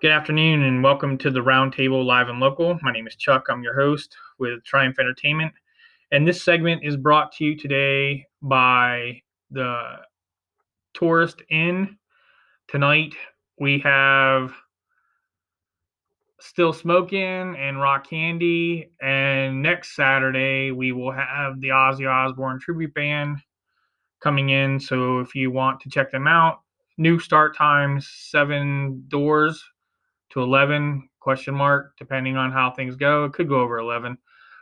Good afternoon and welcome to the Roundtable Live and Local. My name is Chuck. I'm your host with Triumph Entertainment. And this segment is brought to you today by the Tourist Inn. Tonight we have Still Smoking and Rock Candy. And next Saturday we will have the Ozzy Osbourne Tribute Band coming in. So if you want to check them out, new start times, seven doors to 11 question mark depending on how things go. It could go over 11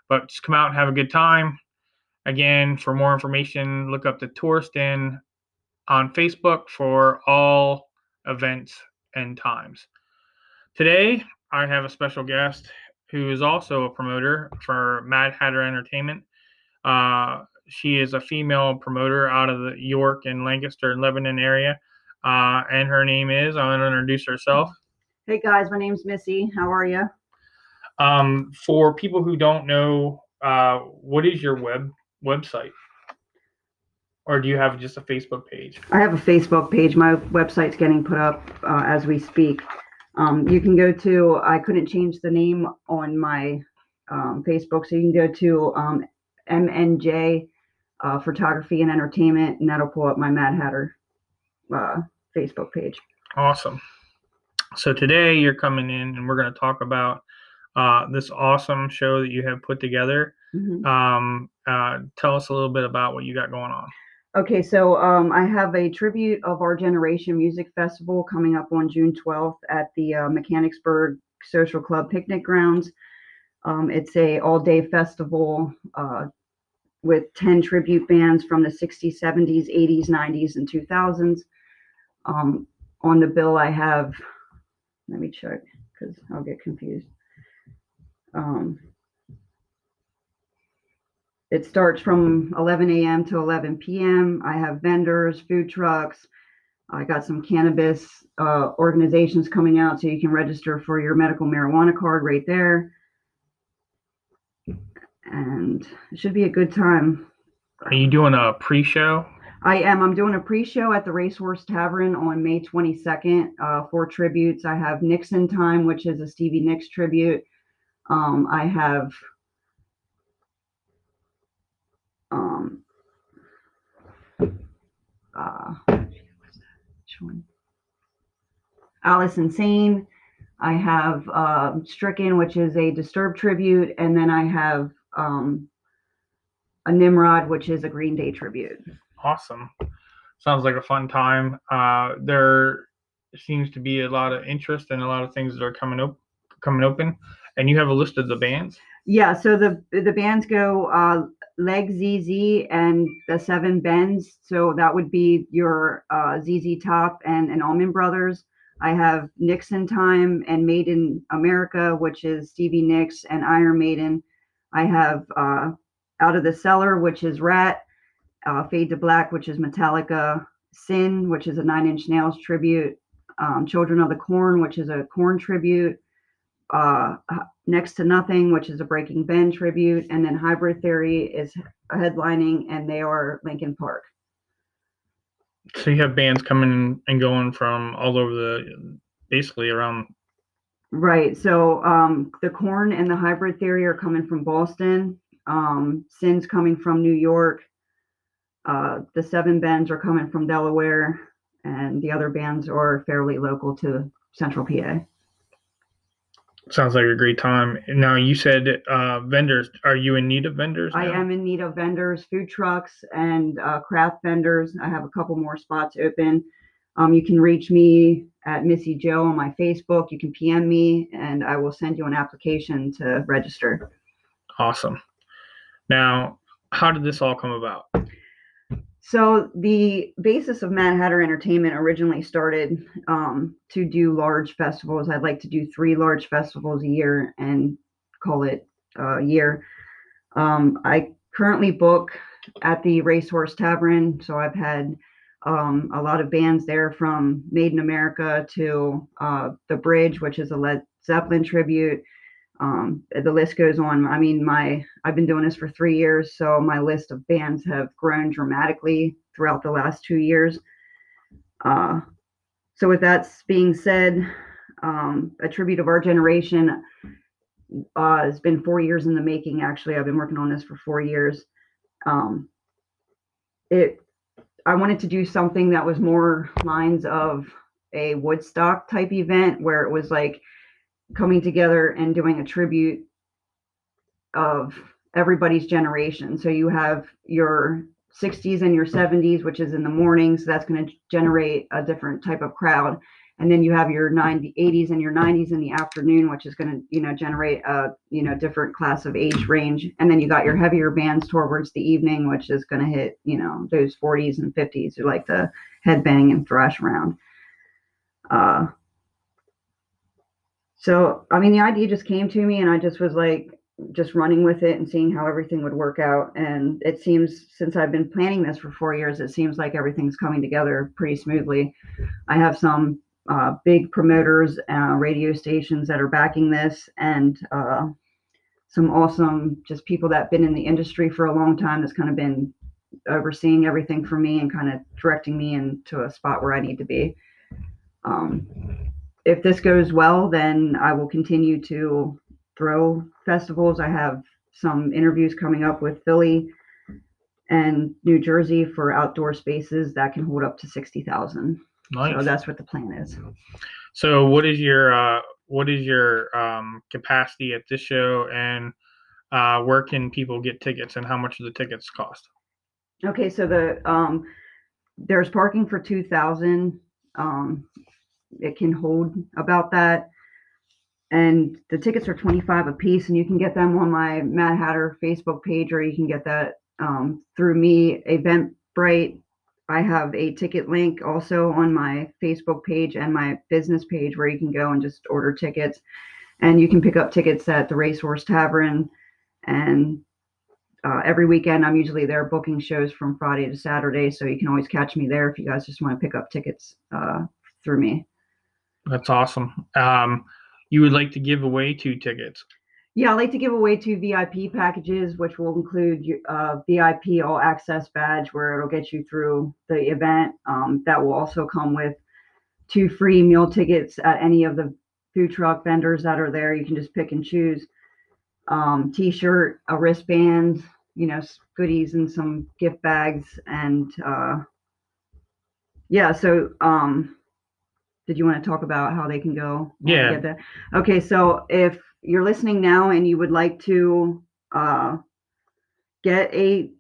but just come out and have a good time. Again for more information look up the tourist inn on facebook for all events and times. Today i have a special guest who is also a promoter for mad hatter entertainment. Uh, she is a female promoter out of the york and lancaster and lebanon area uh, and her name is i'm going to introduce herself Hey guys, my name's Missy. How are you? Um, for people who don't know, uh, what is your web website? Or do you have just a Facebook page? I have a Facebook page. My website's getting put up uh, as we speak. Um, you can go to, I couldn't change the name on my um, Facebook, so you can go to um, MNJ uh, Photography and Entertainment, and that'll pull up my Mad Hatter uh, Facebook page. Awesome. So today you're coming in and we're going to talk about uh, this awesome show that you have put together. Mhm. Um, uh, tell us a little bit about what you got going on. Okay, so um, I have a tribute of our generation music festival coming up on June 12th at the uh, Mechanicsburg Social Club Picnic Grounds. Um, it's a all-day festival uh, with 10 tribute bands from the 60s, 70s, 80s, 90s, and 2000s. Um, on the bill, I have, let me check because I'll get confused. Um, it starts from 11 a.m. to 11 p.m. I have vendors, food trucks. I got some cannabis uh, organizations coming out, so you can register for your medical marijuana card right there. And it should be a good time. Are you doing a pre-show? I am. I'm doing a pre-show at the Racehorse Tavern on May 22nd uh, for tributes. I have Nicks in Time, which is a Stevie Nicks tribute. Um, I have um, uh? Alice Insane. I have uh, Stricken, which is a Disturbed tribute, and then I have um, a Nimrod, which is a Green Day tribute. Awesome. Sounds like a fun time. Uh, there seems to be a lot of interest and a lot of things that are coming up, coming open. And you have a list of the bands. Yeah, so the the bands go uh, Leg ZZ and the Seven Bends. So that would be your uh, ZZ Top and and Allman Brothers. I have Nicks in Time and Maiden America, which is Stevie Nicks and Iron Maiden. I have uh, Out of the Cellar, which is Ratt. Uh, Fade to Black, which is Metallica. Sin, which is a Nine Inch Nails tribute. Um, Children of the Corn, which is a Korn tribute. Uh, Next to Nothing, which is a Breaking Ben tribute, and then Hybrid Theory is headlining, and they are Linkin Park. So you have bands coming and going from all over the, basically around. Right. So um, the Korn and the Hybrid Theory are coming from Boston. Um, Sin's coming from New York. Uh, the Seven bands are coming from Delaware, and the other bands are fairly local to Central PA. Sounds like a great time. Now you said uh, vendors. Are you in need of vendors? I am in need of vendors, food trucks, and uh, craft vendors. I have a couple more spots open. Um, you can reach me at Missy Jo on my Facebook. You can PM me, and I will send you an application to register. Awesome. Now, how did this all come about? So the basis of Mad Hatter Entertainment originally started um, to do large festivals. I'd like to do three large festivals a year and call it a year. Um, I currently book at the Racehorse Tavern, so I've had um, a lot of bands there from Maiden America to uh, The Bridge, which is a Led Zeppelin tribute. Um, the list goes on. I mean, my I've been doing this for three years, so my list of bands have grown dramatically throughout the last two years. Uh, so with that being said, um, a tribute of our generation uh, has been four years in the making. Actually, I've been working on this for four years. Um, it, I wanted to do something that was more lines of a Woodstock type event where it was like coming together and doing a tribute of everybody's generation. So you have your 60s and your 70s, which is in the morning. So that's going to generate a different type of crowd. And then you have your 90, 80s and your 90s in the afternoon, which is going to, you know, generate a, you know, different class of age range. And then you got your heavier bands towards the evening, which is going to hit, you know, those 40s and 50s who like to headbang and thrash around. Uh, so, I mean, the idea just came to me and I just was like, just running with it and seeing how everything would work out. And it seems since I've been planning this for four years, it seems like everything's coming together pretty smoothly. I have some uh, big promoters, uh, radio stations that are backing this, and uh, some awesome just people that have been in the industry for a long time that's kind of been overseeing everything for me and kind of directing me into a spot where I need to be. Um, if this goes well, then I will continue to throw festivals. I have some interviews coming up with Philly and New Jersey for outdoor spaces that can hold up to 60,000. Nice. So that's what the plan is. So what is your uh, what is your um, capacity at this show, and uh, where can people get tickets, and how much do the tickets cost? Okay, so the um, there's parking for 2,000. Um, it can hold about that. And the tickets are 25 a piece and you can get them on my mad hatter facebook page or you can get that um, through me eventbrite. I have a ticket link also on my facebook page and my business page where you can go and just order tickets. And you can pick up tickets at the racehorse tavern. And uh, every weekend i'm usually there booking shows from friday to saturday so you can always catch me there if you guys just want to pick up tickets uh, through me that's awesome um, you would like to give away two tickets. Yeah, I like to give away two VIP packages, which will include uh, VIP all access badge, where it'll get you through the event. Um, that will also come with two free meal tickets at any of the food truck vendors that are there. You can just pick and choose. Um, t-shirt, a wristband, you know, goodies and some gift bags, and uh, yeah. So um, did you want to talk about how they can go? Yeah. Okay, so if you're listening now and you would like to uh, get a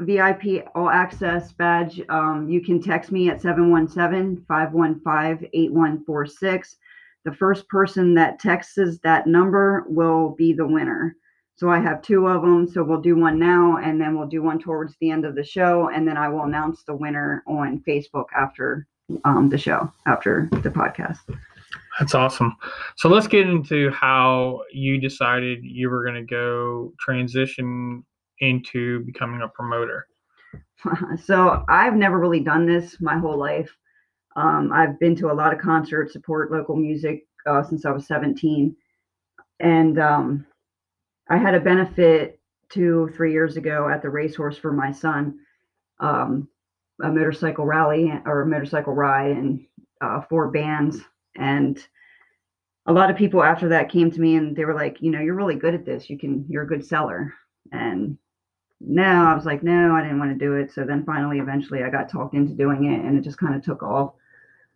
VIP all access badge, um, you can text me at 717 515 8146. The first person that texts that number will be the winner. So I have two of them. So we'll do one now and then we'll do one towards the end of the show. And then I will announce the winner on Facebook after um, the show after the podcast. That's awesome. So let's get into how you decided you were going to go transition into becoming a promoter. so I've never really done this my whole life. Um, I've been to a lot of concerts, support local music uh, since I was 17. And um, I had a benefit two, three years ago at the racehorse for my son. Um, a motorcycle rally or motorcycle ride and uh, four bands. And a lot of people after that came to me and they were like, you know, you're really good at this. You can, you're a good seller. And no, I was like, no, I didn't want to do it. So then finally, eventually, I got talked into doing it and it just kind of took off.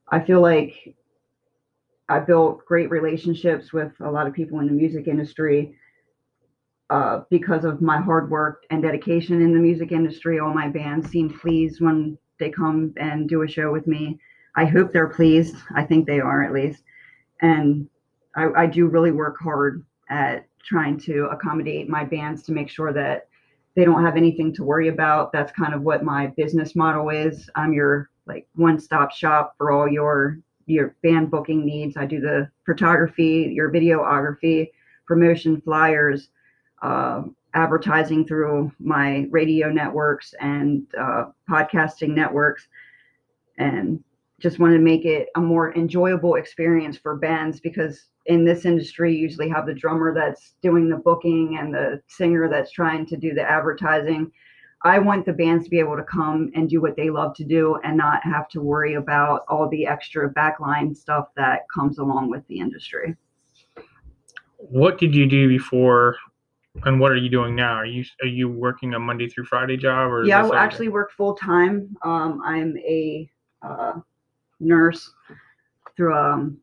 I feel like I built great relationships with a lot of people in the music industry uh, because of my hard work and dedication in the music industry. All my bands seem pleased when they come and do a show with me. I hope they're pleased. I think they are at least. And I, I do really work hard at trying to accommodate my bands to make sure that they don't have anything to worry about. That's kind of what my business model is. I'm your like one-stop shop for all your your band booking needs. I do the photography, your videography, promotion flyers, uh, advertising through my radio networks and uh, podcasting networks and just wanted to make it a more enjoyable experience for bands because in this industry you usually have the drummer that's doing the booking and the singer that's trying to do the advertising I want the bands to be able to come and do what they love to do and not have to worry about all the extra backline stuff that comes along with the industry. What did you do before, and what are you doing now? Are you are you working a Monday through Friday job, or Yeah, I actually work full time. Um, I'm a uh, nurse through um,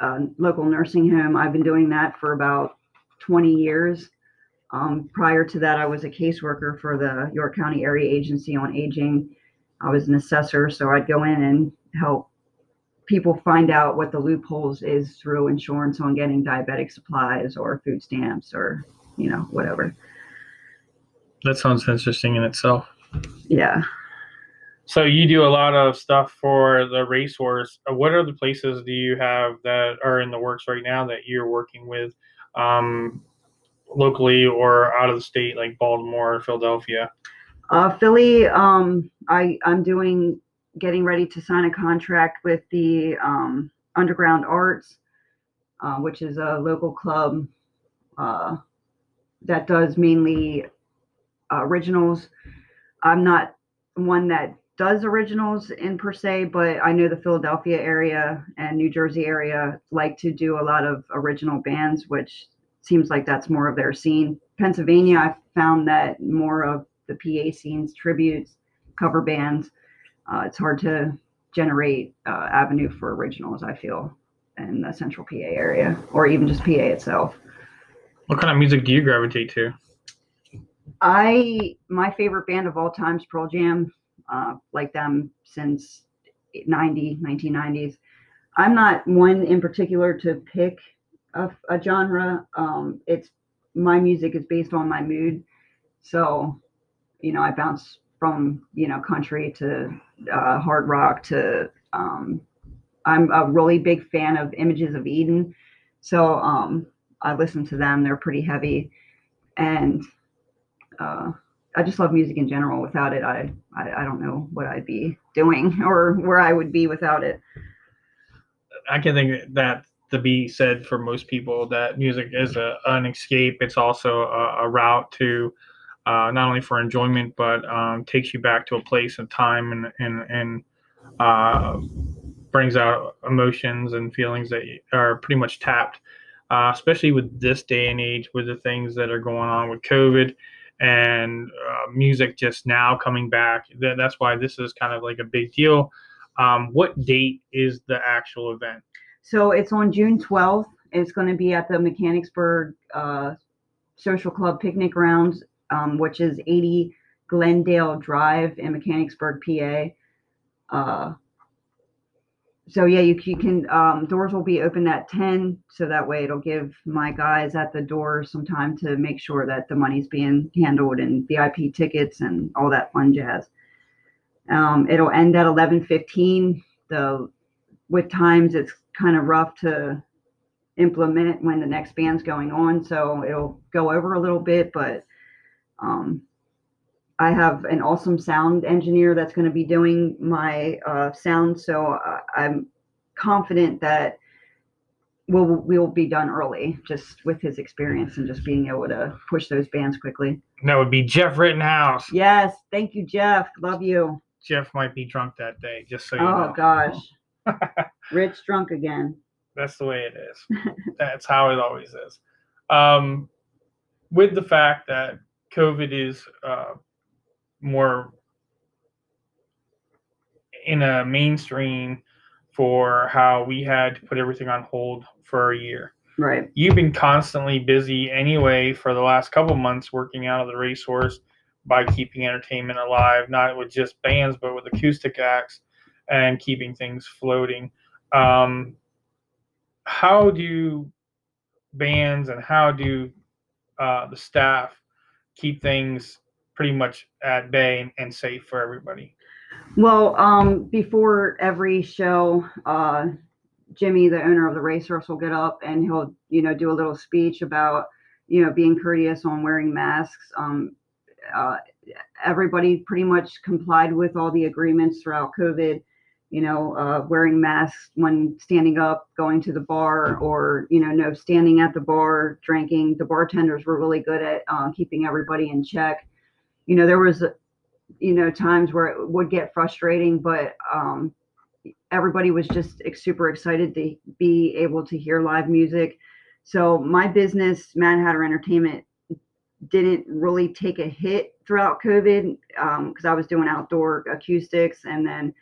a local nursing home. I've been doing that for about 20 years. Um, prior to that, I was a caseworker for the York County Area Agency on Aging. I was an assessor, so I'd go in and help people find out what the loopholes is through insurance on getting diabetic supplies or food stamps or you know whatever. that sounds interesting in itself. Yeah. So you do a lot of stuff for the racehorse. Uh, What other places do you have that are in the works right now that you're working with, um, locally or out of the state, like Baltimore, Philadelphia? Uh, Philly, um, I, I'm doing, getting ready to sign a contract with the um, Underground Arts, uh, which is a local club uh, that does mainly uh, originals. I'm not one that does originals in per se, but I know the Philadelphia area and New Jersey area like to do a lot of original bands, which seems like that's more of their scene. Pennsylvania, I found that more of the PA scenes, tributes, cover bands. Uh, it's hard to generate uh, avenue for originals. I feel in the central PA area, or even just PA itself. What kind of music do you gravitate to? I my favorite band of all time is Pearl Jam. Uh, like them since 90, 1990s. I'm not one in particular to pick a, a genre. Um, it's my music is based on my mood, so you know I bounce from you know country to uh, hard rock to. Um, I'm a really big fan of Images of Eden, so um, I listen to them. They're pretty heavy, and uh, I just love music in general. Without it, I, I I don't know what I'd be doing or where I would be without it. I can think that to be said for most people that music is a, an escape. It's also a, a route to uh, not only for enjoyment, but um, takes you back to a place and time and and and uh, brings out emotions and feelings that are pretty much tapped. Uh, especially with this day and age, with the things that are going on with COVID and uh, music just now coming back. That, that's why this is kind of like a big deal. Um, what date is the actual event? So it's on June 12th. It's going to be at the Mechanicsburg uh, Social Club Picnic Grounds, um, which is 80 Glendale Drive in Mechanicsburg, PA. Uh, so yeah, you, you can um, doors will be open at 10, so that way it'll give my guys at the door some time to make sure that the money's being handled and VIP tickets and all that fun jazz. Um, it'll end at 11:15. The with times it's kind of rough to implement when the next band's going on, so it'll go over a little bit, but um, I have an awesome sound engineer that's going to be doing my uh, sound, so I, I'm confident that we'll we'll be done early, just with his experience and just being able to push those bands quickly. That would be Jeff Rittenhouse. Yes, thank you, Jeff. Love you. Jeff might be drunk that day, just so you Oh know. gosh, Rich drunk again. That's the way it is. That's how it always is. Um, with the fact that COVID is uh, more in a mainstream for how we had to put everything on hold for a year. Right. You've been constantly busy anyway for the last couple months working out of the racehorse by keeping entertainment alive, not with just bands, but with acoustic acts and keeping things floating. Um, how do bands and how do uh, the staff keep things pretty much at bay and, and safe for everybody? Well, um, before every show, uh, Jimmy, the owner of the racehorse, will get up and he'll, you know, do a little speech about, you know, being courteous on wearing masks. Um, uh, everybody pretty much complied with all the agreements throughout COVID. You know, uh, wearing masks when standing up, going to the bar, or you know, no standing at the bar, drinking. The bartenders were really good at uh, keeping everybody in check you know, there was, you know, times where it would get frustrating, but um, everybody was just super excited to be able to hear live music. So my business, Mad Hatter Entertainment, didn't really take a hit throughout COVID because um, I was doing outdoor acoustics, and then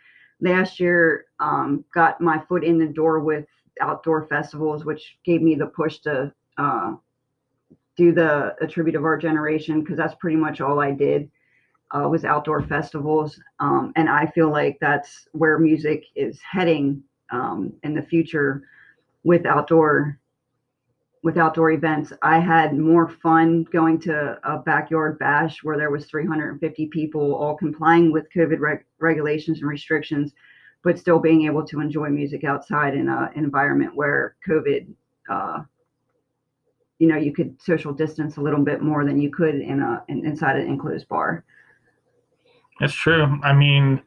last year um, got my foot in the door with outdoor festivals, which gave me the push to uh, do the tribute of our generation because that's pretty much all I did uh, was outdoor festivals, um, and I feel like that's where music is heading um, in the future with outdoor with outdoor events. I had more fun going to a backyard bash where there was 350 people all complying with COVID reg- regulations and restrictions, but still being able to enjoy music outside in a, an environment where COVID, uh, you know, you could social distance a little bit more than you could in a in, inside an enclosed bar. That's true. I mean,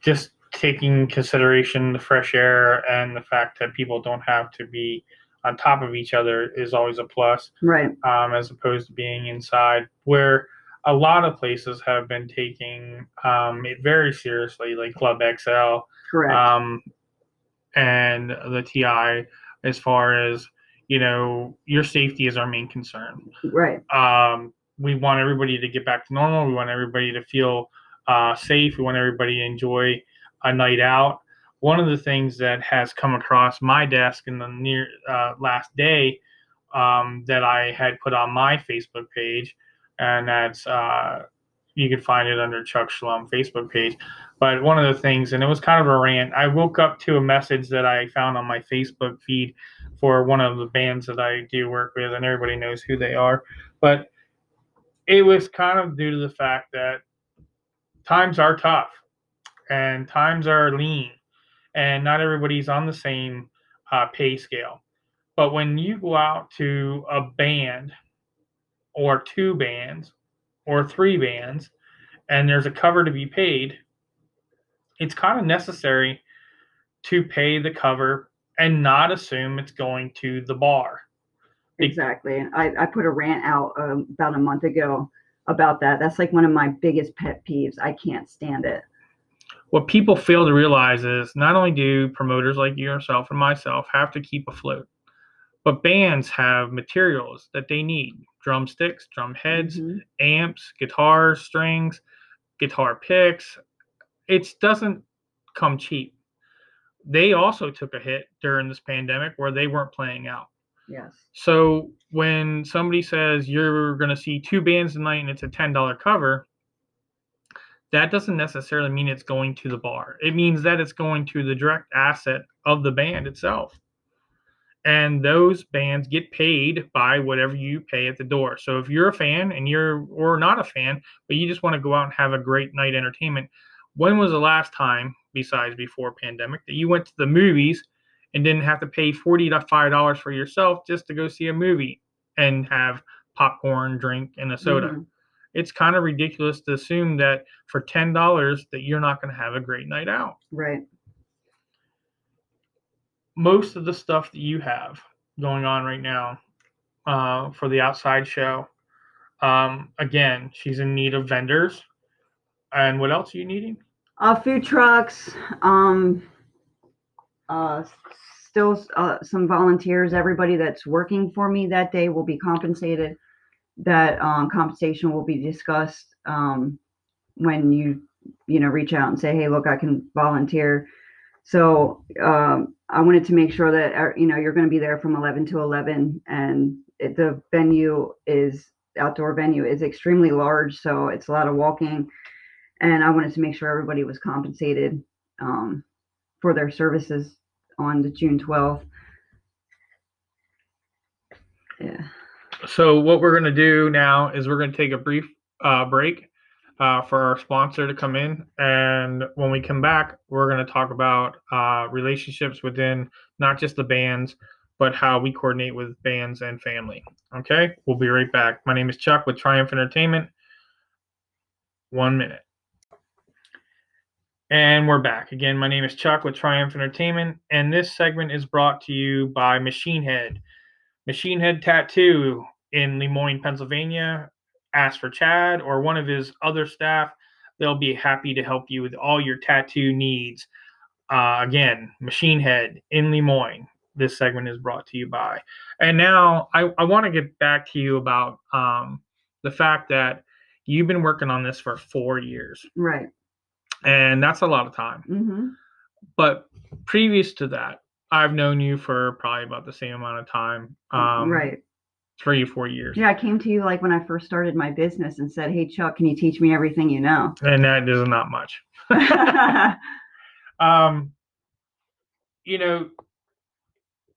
just taking consideration the fresh air and the fact that people don't have to be on top of each other is always a plus. Right. Um, as opposed to being inside, where a lot of places have been taking um, it very seriously, like Club XL. Correct. Um, and the TI, as far as you know, your safety is our main concern. Right. Um, we want everybody to get back to normal. We want everybody to feel uh, safe. We want everybody to enjoy a night out one of the things that has come across my desk in the near uh, last day um, that I had put on my Facebook page, and that's uh, you can find it under Chuck Shalom Facebook page. But one of the things, and it was kind of a rant. I woke up to a message that I found on my Facebook feed for one of the bands that I do work with, and everybody knows who they are. But it was kind of due to the fact that times are tough and times are lean and not everybody's on the same uh, pay scale. But when you go out to a band or two bands or three bands and there's a cover to be paid, it's kind of necessary to pay the cover and not assume it's going to the bar. Exactly. I, I put a rant out um, about a month ago about that. That's like one of my biggest pet peeves. I can't stand it what people fail to realize is not only do promoters like yourself and myself have to keep afloat, but bands have materials that they need drumsticks, drum heads, mm-hmm. amps, guitars, strings, guitar picks. It doesn't come cheap. They also took a hit during this pandemic where they weren't playing out. Yes. So when somebody says you're going to see two bands tonight and it's a $10 cover, that doesn't necessarily mean it's going to the bar. It means that it's going to the direct asset of the band itself. And those bands get paid by whatever you pay at the door. So if you're a fan and you're or not a fan, but you just want to go out and have a great night entertainment, when was the last time, besides before pandemic, that you went to the movies and didn't have to pay forty to five dollars for yourself just to go see a movie and have popcorn, drink, and a soda? Mm-hmm it's kind of ridiculous to assume that for ten dollars that you're not going to have a great night out. Right. Most of the stuff that you have going on right now uh, for the outside show, um, again, she's in need of vendors. And what else are you needing? Uh, food trucks. Um, uh, still uh, some volunteers. Everybody that's working for me that day will be compensated that um, compensation will be discussed um, when you you know reach out and say hey look i can volunteer. So um, i wanted to make sure that uh, you know you're going to be there from 11 to 11 and it, the venue is outdoor venue is extremely large so it's a lot of walking. And i wanted to make sure everybody was compensated um, for their services on the june 12th yeah so what we're going to do now is we're going to take a brief uh, break uh, for our sponsor to come in, and when we come back, we're going to talk about uh, relationships within not just the bands, but how we coordinate with bands and family. Okay, we'll be right back. My name is Chuck with Triumph Entertainment. One minute. And we're back. Again, my name is Chuck with Triumph Entertainment, and this segment is brought to you by Machine Head. Machine Head Tattoo in Lemoyne, Pennsylvania. ask for Chad or one of his other staff. They'll be happy to help you with all your tattoo needs. Uh, again, Machine Head in Lemoyne. This segment is brought to you by. And now I, I want to get back to you about um, the fact that you've been working on this for four years, Right. and that's a lot of time. hmm But previous to that, I've known you for probably about the same amount of time. Um, right. Three, four years. Yeah, I came to you like when I first started my business and said, "Hey, Chuck, can you teach me everything you know?" And that is not much. Um, you know,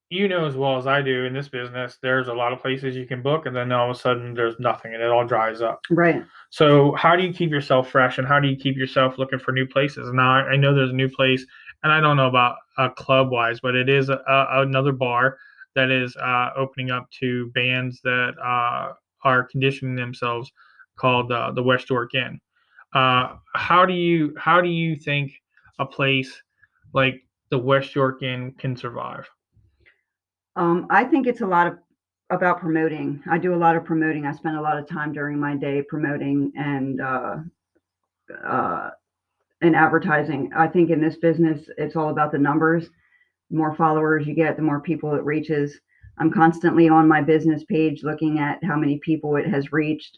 you know as well as I do in this business, there's a lot of places you can book, and then all of a sudden there's nothing, and it all dries up. right. So, how do you keep yourself fresh, and how do you keep yourself looking for new places? Now, I, know there's a new place, and I don't know about uh, club wise, but it is a, a, another bar that is uh, opening up to bands that uh, are conditioning themselves, called uh, the West York Inn. Uh, how do you how do you think a place like the West York Inn can survive? Um, I think it's a lot of about promoting. I do a lot of promoting. I spend a lot of time during my day promoting and uh, uh, and advertising. I think in this business, it's all about the numbers. More followers you get, the more people it reaches. I'm constantly on my business page looking at how many people it has reached.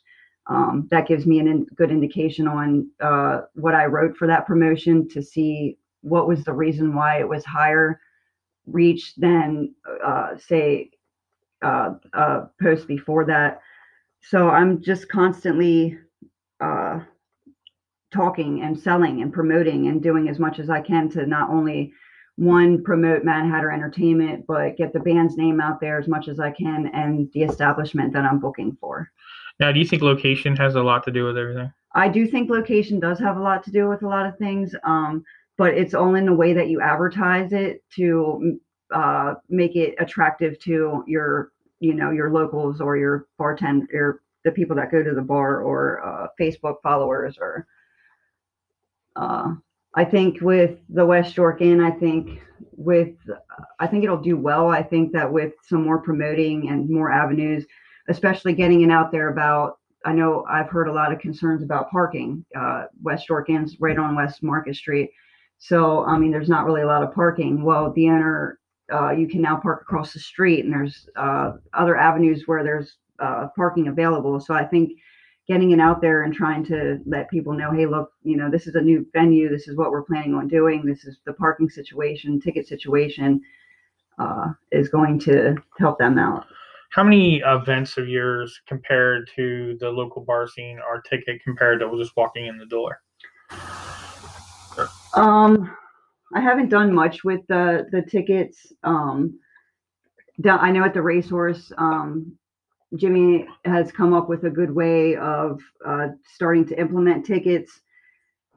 Um, that gives me a in, good indication on uh, what I wrote for that promotion to see what was the reason why it was higher reach than uh, say uh, posts before that. So I'm just constantly uh, talking and selling and promoting and doing as much as I can to not only one promote Mad Hatter Entertainment, but get the band's name out there as much as I can and the establishment that I'm booking for. Now, do you think location has a lot to do with everything? I do think location does have a lot to do with a lot of things, um, but it's all in the way that you advertise it to uh, make it attractive to your, you know, your locals or your bartender, your, the people that go to the bar or uh, Facebook followers or. Uh, I think with the West York Inn, I think with, I think it'll do well. I think that with some more promoting and more avenues, especially getting it out there about I know I've heard a lot of concerns about parking. Uh, West York Inn's right on West Market Street. So, I mean, there's not really a lot of parking. Well, the owner, uh, you can now park across the street, and there's uh, other avenues where there's uh, parking available. So, I think getting it out there and trying to let people know, hey, look, you know, this is a new venue. This is what we're planning on doing. This is the parking situation, ticket situation, uh, is going to help them out. How many events of yours compared to the local bar scene are ticket compared to just walking in the door? Um, I haven't done much with the the tickets. Um, I know at the racehorse, um, Jimmy has come up with a good way of uh, starting to implement tickets.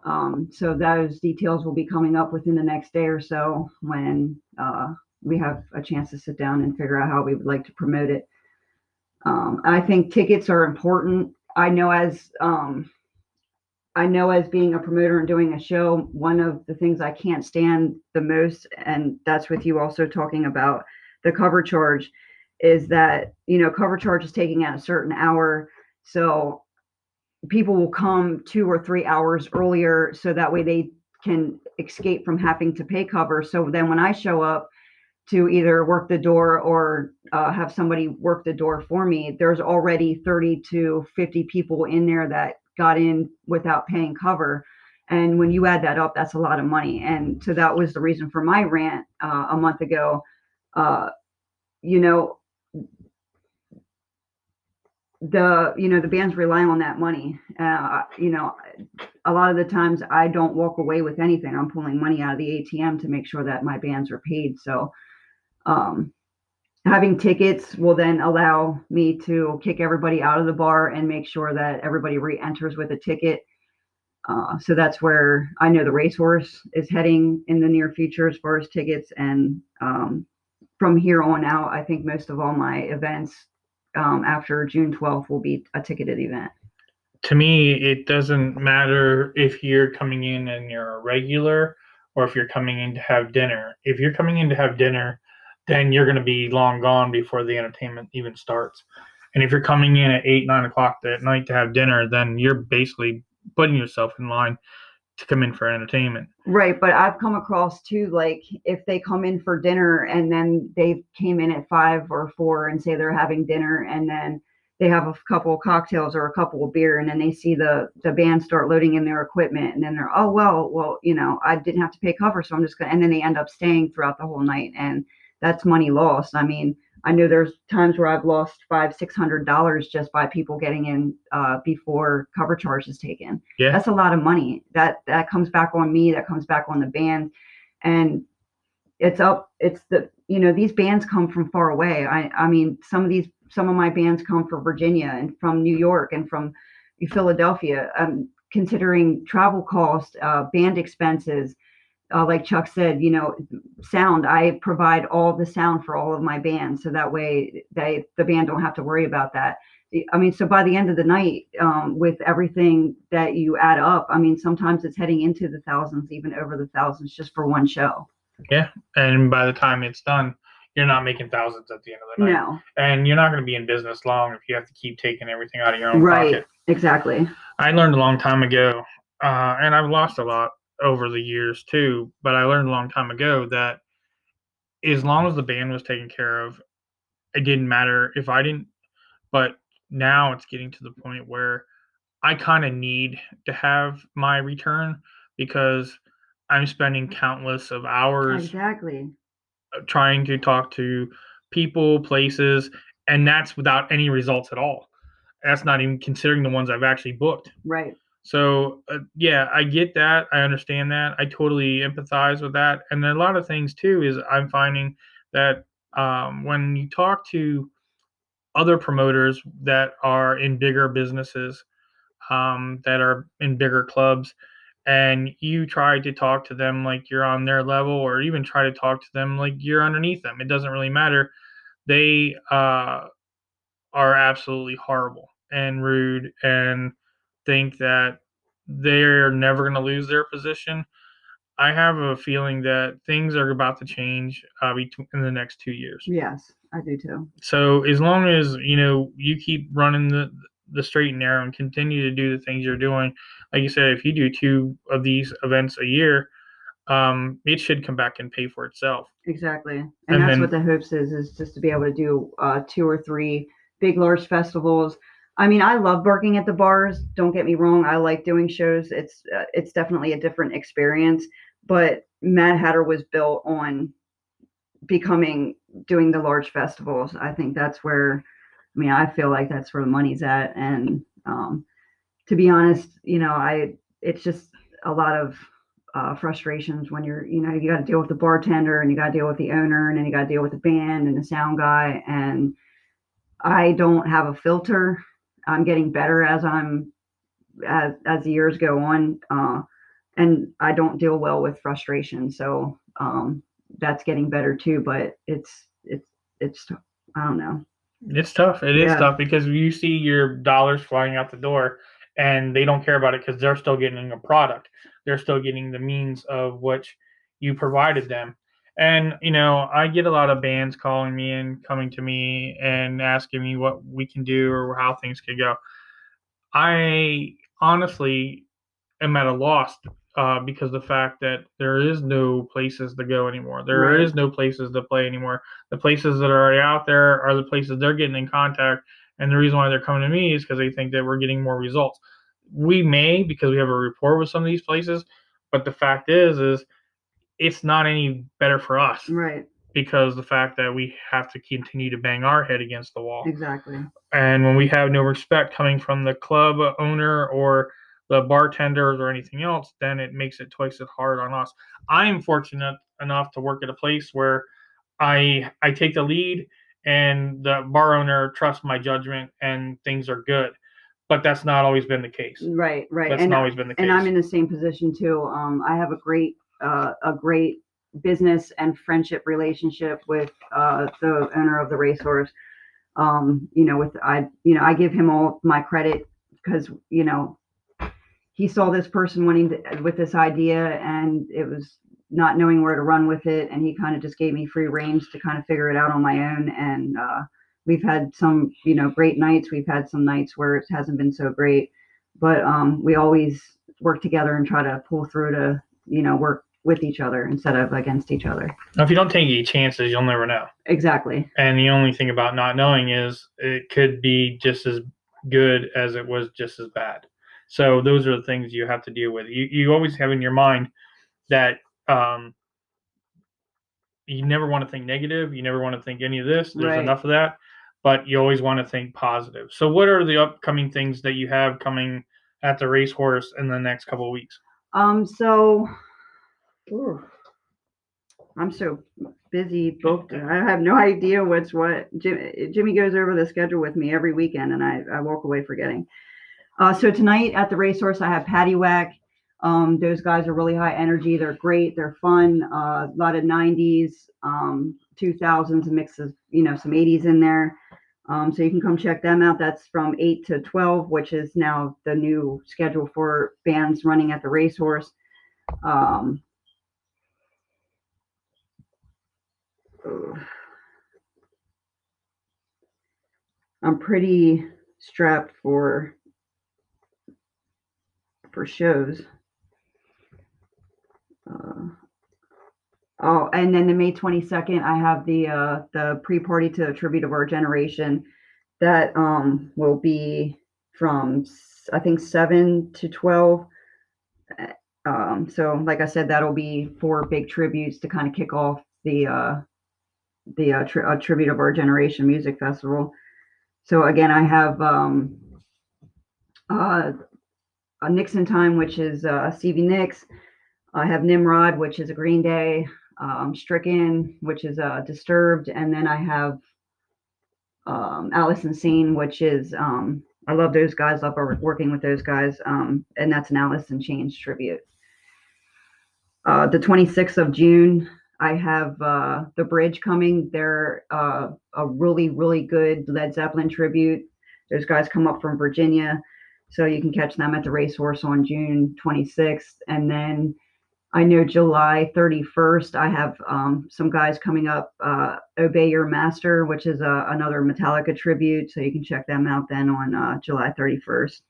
Um, so those details will be coming up within the next day or so when uh, we have a chance to sit down and figure out how we would like to promote it. Um, I think tickets are important. I know as um, I know as being a promoter and doing a show, one of the things I can't stand the most, and that's with you also talking about the cover charge, is that you know cover charge is taking at a certain hour, so people will come two or three hours earlier, so that way they can escape from having to pay cover. So then when I show up to either work the door or uh, have somebody work the door for me, there's already 30 to 50 people in there that got in without paying cover. And when you add that up, that's a lot of money. And so that was the reason for my rant uh, a month ago. Uh, you know, the you know the bands rely on that money. Uh, you know, a lot of the times I don't walk away with anything. I'm pulling money out of the ATM to make sure that my bands are paid. So um, having tickets will then allow me to kick everybody out of the bar and make sure that everybody re-enters with a ticket. Uh, so that's where I know the racehorse is heading in the near future as far as tickets. And um, from here on out, I think most of all my events um, after June 12th will be a ticketed event. To me, it doesn't matter if you're coming in and you're a regular or if you're coming in to have dinner. If you're coming in to have dinner, then you're going to be long gone before the entertainment even starts. And if you're coming in at eight, nine o'clock at night to have dinner, then you're basically putting yourself in line to come in for entertainment. Right, but I've come across too, like if they come in for dinner and then they came in at five or four and say they're having dinner and then they have a couple of cocktails or a couple of beer and then they see the the band start loading in their equipment and then they're oh well well you know I didn't have to pay cover so I'm just gonna and then they end up staying throughout the whole night and that's money lost. I mean I know there's times where I've lost five, six hundred dollars just by people getting in uh, before cover charge is taken. Yeah. That's a lot of money. That that comes back on me. That comes back on the band, and it's up. It's the you know these bands come from far away. I I mean some of these some of my bands come from Virginia and from New York and from Philadelphia. Um, considering travel cost, uh, band expenses uh, like Chuck said, you know, sound. I provide all the sound for all of my bands, so that way they the band don't have to worry about that. I mean, so by the end of the night, um, with everything that you add up, I mean, sometimes it's heading into the thousands, even over the thousands, just for one show. Yeah, and by the time it's done, you're not making thousands at the end of the night. No, And you're not going to be in business long if you have to keep taking everything out of your own right, pocket. exactly. I learned a long time ago, uh, and I've lost a lot over the years too. But I learned a long time ago that as long as the band was taken care of, it didn't matter if I didn't. But now it's getting to the point where I kind of need to have my return because I'm spending countless of hours Exactly. Uh, trying to talk to people, places, and that's without any results at all. That's not even considering the ones I've actually booked. Right. So uh, yeah, I get that. I understand that. I totally empathize with that. And a lot of things too is I'm finding that um, when you talk to other promoters that are in bigger businesses, um, that are in bigger clubs, and you try to talk to them like you're on their level, or even try to talk to them like you're underneath them. It doesn't really matter. They uh, are absolutely horrible and rude and think that they're never going to lose their position. I have a feeling that things are about to change uh, between in the next two years. Yes, I do too. So as long as you know you keep running the the straight and narrow and continue to do the things you're doing, like you said, if you do two of these events a year, um, it should come back and pay for itself. Exactly. And, And that's then- what the hopes is, is just to be able to do uh, two or three big, large festivals. I mean, I love working at the bars. Don't get me wrong. I like doing shows. It's uh, it's definitely a different experience. But Mad Hatter was built on becoming doing the large festivals. I think that's where, I mean, I feel like that's where the money's at. And um, to be honest, you know, I it's just a lot of uh, frustrations when you're, you know, you got to deal with the bartender and you got to deal with the owner and then you got to deal with the band and the sound guy. And I don't have a filter. I'm getting better as I'm as as the years go on, uh, and I don't deal well with frustration. So um, that's getting better too. But it's it's it's I don't know. It's tough. It is Yeah. tough because you see your dollars flying out the door and they don't care about it because they're still getting a product. They're still getting the means of which you provided them. And, you know, I get a lot of bands calling me and coming to me and asking me what we can do or how things could go. I honestly am at a loss uh, because the fact that there is no places to go anymore. There is Right. no places to play anymore. The places that are already out there are the places they're getting in contact. And the reason why they're coming to me is because they think that we're getting more results. We may because we have a rapport with some of these places, but the fact is, is it's not any better for us Right. because the fact that we have to continue to bang our head against the wall. Exactly. And when we have no respect coming from the club owner or the bartenders or anything else, then it makes it twice as hard on us. I am fortunate enough to work at a place where I I take the lead and the bar owner trusts my judgment and things are good. But that's not always been the case. Right. Right. That's and not always been the case. and I'm in the same position too. Um, I have a great, uh, a great business and friendship relationship with uh, the owner of the racehorse. Um, you know, with I, you know, I give him all my credit because you know he saw this person wanting to, with this idea, and it was not knowing where to run with it, and he kind of just gave me free range to kind of figure it out on my own, and uh, we've had some, you know, great nights. We've had some nights where it hasn't been so great, but um, we always work together and try to pull through to, you know, work with each other instead of against each other. Now, if you don't take any chances, you'll never know. Exactly. And the only thing about not knowing is it could be just as good as it was just as bad. So those are the things you have to deal with. You you always have in your mind that um, you never want to think negative. You never want to think any of this. There's Right. enough of that. But you always want to think positive. So what are the upcoming things that you have coming at the racehorse in the next couple of weeks? Um, so ooh, I'm so busy booked. I have no idea what's what. Jim, Jimmy goes over the schedule with me every weekend, and I, I walk away forgetting. Uh, so tonight at the racehorse, I have Patty Whack. Um, those guys are really high energy. They're great. They're fun. Uh, a lot of 90s, um, 2000s, a mix of you know some 80s in there. Um, so you can come check them out. That's from 8 to 12, which is now the new schedule for bands running at the racehorse. Um, I'm pretty strapped for for shows. Uh, oh, and then the May 22nd, I have the uh, the pre-party to tribute of our generation that um, will be from I think seven to 12. Uh, Um, so, like I said, that'll be four big tributes to kind of kick off the uh, the uh, tri- tribute of our generation music festival. So again, I have um, uh, a Nicks in Time, which is uh, Stevie Nicks. I have Nimrod, which is a Green Day. Um, Stricken, which is uh, Disturbed, and then I have um, Alice Insane, which is um, I love those guys. Love working with those guys, um, and that's an in Chains tribute. Uh, the 26th of June, I have uh, the Bridge coming. They're uh, a really, really good Led Zeppelin tribute. Those guys come up from Virginia, so you can catch them at the racehorse on June 26th. And then I know July 31st, I have um, some guys coming up. Uh, Obey Your Master, which is uh, another Metallica tribute, so you can check them out then on uh, July 31st.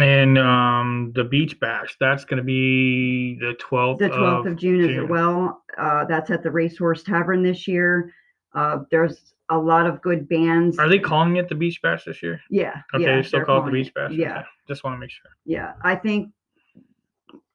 And um, the beach bash, that's going to be the 12th, the 12th of June, June. as well. Uh, that's at the Racehorse Tavern this year. Uh, there's a lot of good bands. Are they calling it the beach bash this year? yeah. Okay, yeah, they still call it the beach bash. Yeah. Okay, Just want to make sure. Yeah. I think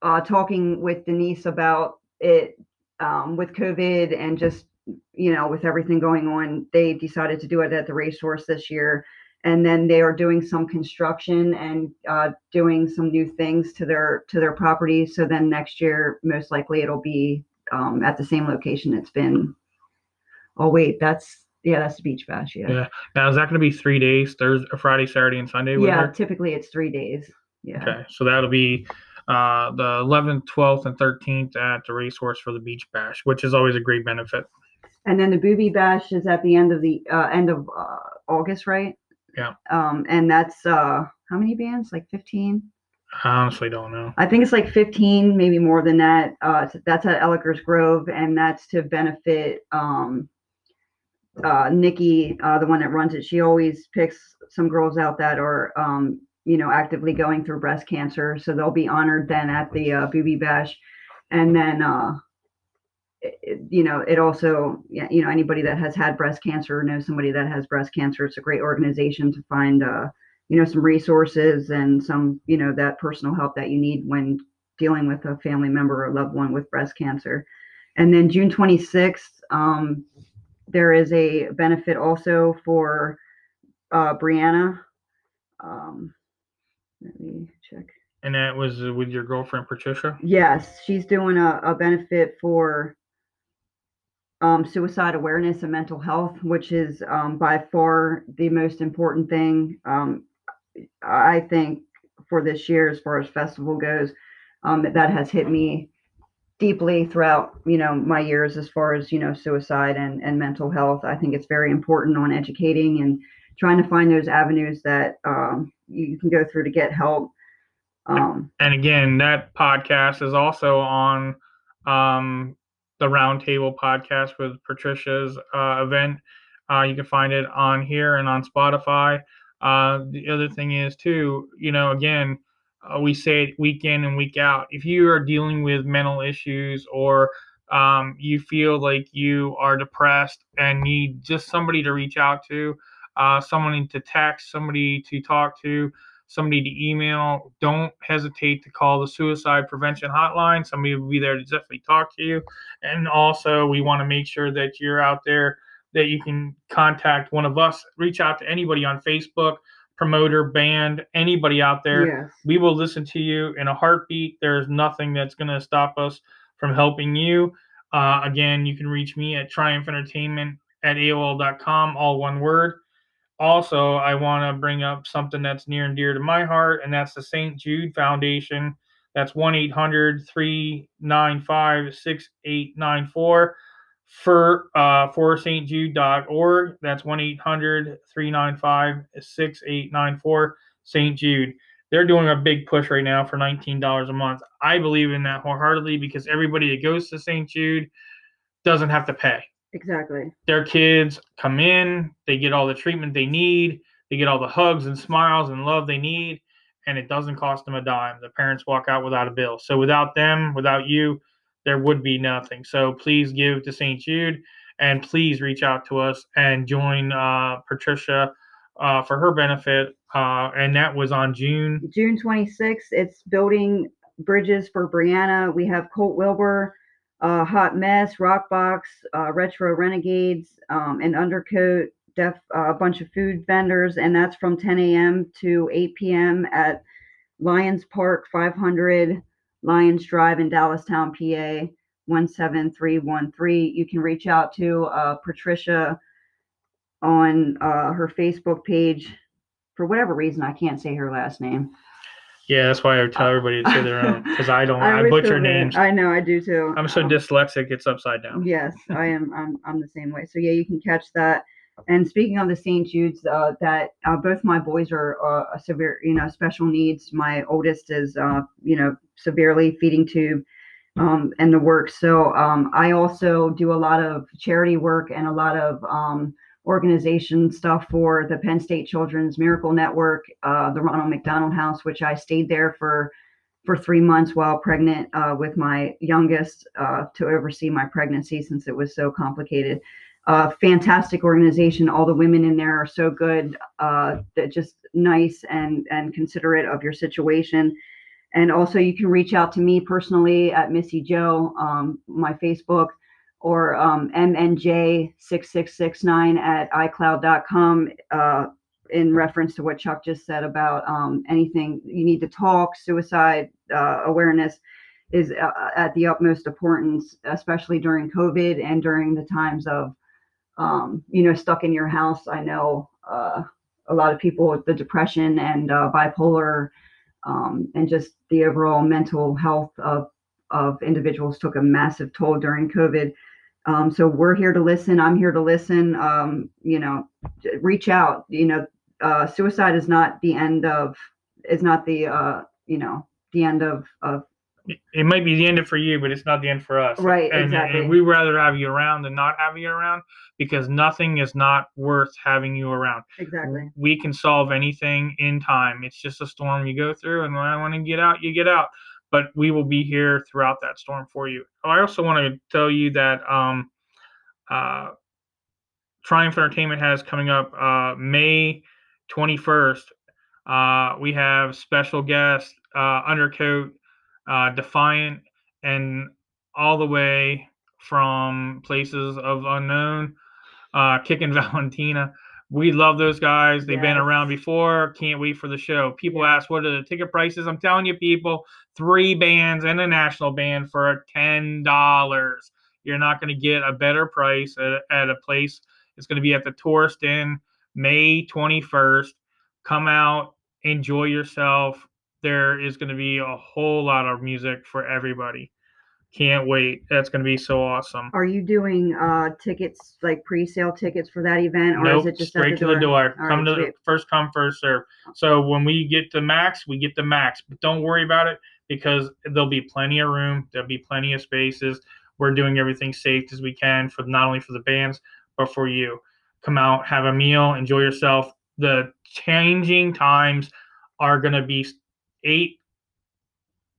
uh, talking with Denise about it um, with COVID and just, you know, with everything going on, they decided to do it at the racehorse this year. And then they are doing some construction and uh, doing some new things to their to their property. So then next year, most likely, it'll be um, at the same location it's been. Oh wait, that's yeah, that's the beach bash. Yeah, Yeah. Now, is that going to be three days, Thursday, Friday, Saturday, and Sunday? yeah. her? Typically, it's three days. Yeah. Okay, so that'll be uh, the 11th, 12th, and 13th at the racehorse for the beach bash, which is always a great benefit. And then the booby bash is at the end of the uh, end of uh, August, right? Yeah. Um, and that's uh, how many bands? Like fifteen? I honestly don't know. I think it's like fifteen, maybe more than that. Uh, that's at Ellicker's Grove, and that's to benefit um, uh, Nikki, uh, the one that runs it. She always picks some girls out that are um, you know actively going through breast cancer, so they'll be honored then at the uh, booby bash, and then. You know, it also, yeah, you know, anybody that has had breast cancer or knows somebody that has breast cancer, it's a great organization to find, uh, you know, some resources and some, you know, that personal help that you need when dealing with a family member or loved one with breast cancer. And then June 26th, um, there is a benefit also for uh, Brianna. Um, let me check. And that was with your girlfriend, Patricia? Yes, she's doing a, a benefit for um, suicide awareness and mental health, which is um, by far the most important thing. Um, I think for this year, as far as festival goes, um, that has hit me deeply throughout, you know, my years as far as, you know, suicide and, and mental health. I think it's very important on educating and trying to find those avenues that um, you, can go through to get help. Um, And again, that podcast is also on um, the Roundtable podcast with Patricia's uh, event. Uh, you can find it on here and on Spotify. Uh, the other thing is too, you know, again, uh, we say it week in and week out. If you are dealing with mental issues or um, you feel like you are depressed and need just somebody to reach out to, uh, someone to text, somebody to talk to, somebody to email, don't hesitate to call the suicide prevention hotline. Somebody will be there to definitely talk to you. And also, we want to make sure that you're out there that you can contact one of us, reach out to anybody on Facebook, promoter, band, anybody out there. Yes. We will listen to you in a heartbeat. There's nothing that's going to stop us from helping you. Uh, again, you can reach me at Triumph Entertainment at AOL.com, all one word. Also, I want to bring up something that's near and dear to my heart, and that's the St. Jude Foundation. That's 1 800 395 6894 for uh, for stjude.org. That's 1 800 395 6894 St. Jude. They're doing a big push right now for $19 a month. I believe in that wholeheartedly because everybody that goes to St. Jude doesn't have to pay. Exactly. Their kids come in, they get all the treatment they need, they get all the hugs and smiles and love they need, and it doesn't cost them a dime. The parents walk out without a bill. So without them, without you, there would be nothing. So please give to St. Jude and please reach out to us and join uh, Patricia uh, for her benefit. Uh, and that was on June. June 26th, it's building bridges for Brianna. We have Colt Wilbur, uh, Hot Mess, Rockbox, uh, Retro Renegades, um, and Undercoat, def, uh, a bunch of food vendors. And that's from 10 a.m. to 8 p.m. at Lions Park 500 Lions Drive in Dallastown, PA 17313. You can reach out to uh, Patricia on uh, her Facebook page. For whatever reason, I can't say her last name. Yeah, that's why I tell everybody to say their own because I don't. I, always butcher names. I know, I do too. I'm so Um, dyslexic; it's upside down. Yes, I am. I'm, I'm the same way. So yeah, you can catch that. And speaking of the St. Jude's, uh, that uh, both my boys are uh, a severe, you know, special needs. My oldest is, uh, you know, severely feeding tube um, and the work. So um, I also do a lot of charity work and a lot of um, organization stuff for the Penn State Children's Miracle Network, uh, the Ronald McDonald House, which I stayed there for for three months while pregnant uh, with my youngest uh, to oversee my pregnancy since it was so complicated. Uh, fantastic organization. All the women in there are so good. Uh, they're just nice and and considerate of your situation. And also, you can reach out to me personally at Missy Jo, um, my Facebook, or um, MNJ6669 at iCloud.com. Uh, in reference to what Chuck just said about um, anything you need to talk, suicide uh, awareness is uh, at the utmost importance, especially during COVID and during the times of, um, you know, stuck in your house. I know uh, a lot of people with the depression and uh, bipolar um, and just the overall mental health of, of individuals took a massive toll during COVID. Um, so we're here to listen. I'm here to listen. Um, you know, reach out. You know, uh, suicide is not the end of is not the uh, you know the end of of It- might be the end for you, but it's not the end for us. Right, And, exactly. and we'd rather have you around than not have you around because nothing is not worth having you around. exactly. We can solve anything in time. It's just a storm you go through, and when I want to get out, you get out. But we will be here throughout that storm for you. I also want to tell you that um, uh, Triumph Entertainment has coming up uh, May 21st. Uh, we have special guest uh, Undercoat, uh, Defiant, and all the way from places of unknown, uh, Kickin' Valentina. We love those guys. They've been around before. Can't wait for the show. People ask what are the ticket prices. I'm telling you, people, three bands and a national band for ten dollars. You're not going to get a better price at, at a place. It's going to be at the Tourist Inn, May 21st. Come out, enjoy yourself. There is going to be a whole lot of music for everybody. Can't wait. That's going to be so awesome. Are you doing uh, tickets like pre-sale tickets for that event, or Nope, is it just straight at to the door. All Come right, to the first come first serve. So when we get to max, we get the max. But don't worry about it because there'll be plenty of room. There'll be plenty of spaces. We're doing everything safe as we can for not only for the bands but for you. come out, have a meal, enjoy yourself. The changing times are going to be 8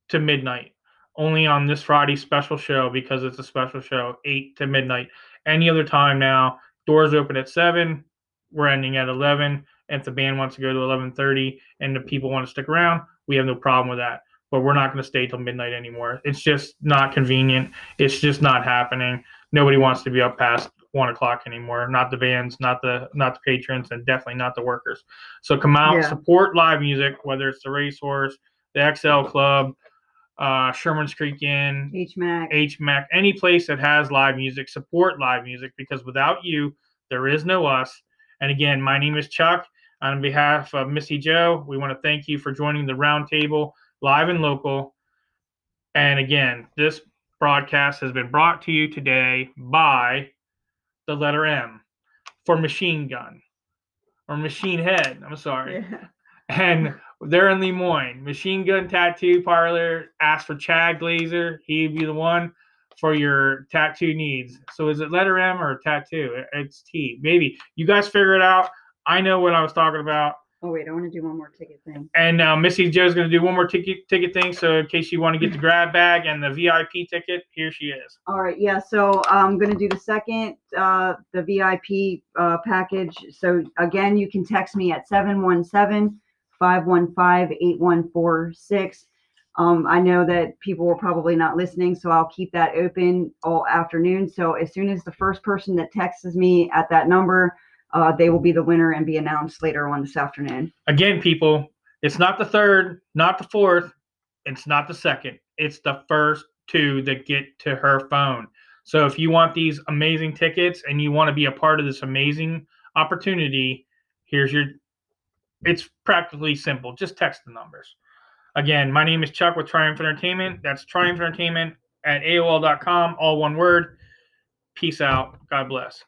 to midnight only on this Friday special show because it's a special show, 8 to midnight. Any other time now, doors open at 7, we're ending at 11. And if the band wants to go to 11:30 and the people want to stick around, we have no problem with that. But we're not going to stay till midnight anymore. It's just not convenient. It's just not happening. Nobody wants to be up past one o'clock anymore. Not the bands, not the not the patrons, and definitely not the workers. So come out, Yeah. support live music, whether it's the Racehorse, the XL Club, uh, Sherman's Creek Inn, HMAC. HMAC, any place that has live music, support live music because without you, there is no us. And again, my name is Chuck. On behalf of Missy Jo, we want to thank you for joining the roundtable live and local. And again, this broadcast has been brought to you today by the letter M for machine gun or machine head. I'm sorry Yeah. and they're in Lemoyne. Machine Gun Tattoo Parlor. Ask for Chad Glazer. He'd be the one for your tattoo needs. So is it letter M or tattoo? It's T. Maybe you guys figure it out. I know what I was talking about. Oh wait, I want to do one more ticket thing. And uh, Missy Jo's going to do one more ticket ticket thing. So in case you want to get the grab bag and the VIP ticket, here she is. All right, yeah. So I'm gonna do the second, uh, the VIP uh, package. So again, you can text me at 717-515-8146. Um, I know that people were probably not listening, so I'll keep that open all afternoon. So as soon as the first person that texts me at that number, uh, they will be the winner and be announced later on this afternoon. Again, people, it's not the third, not the fourth, it's not the second. It's the first two that get to her phone. So if you want these amazing tickets and you want to be a part of this amazing opportunity, here's your it's practically simple. Just text the numbers. Again, my name is Chuck with Triumph Entertainment. That's Triumph Entertainment at AOL.com, all one word. Peace out. God bless.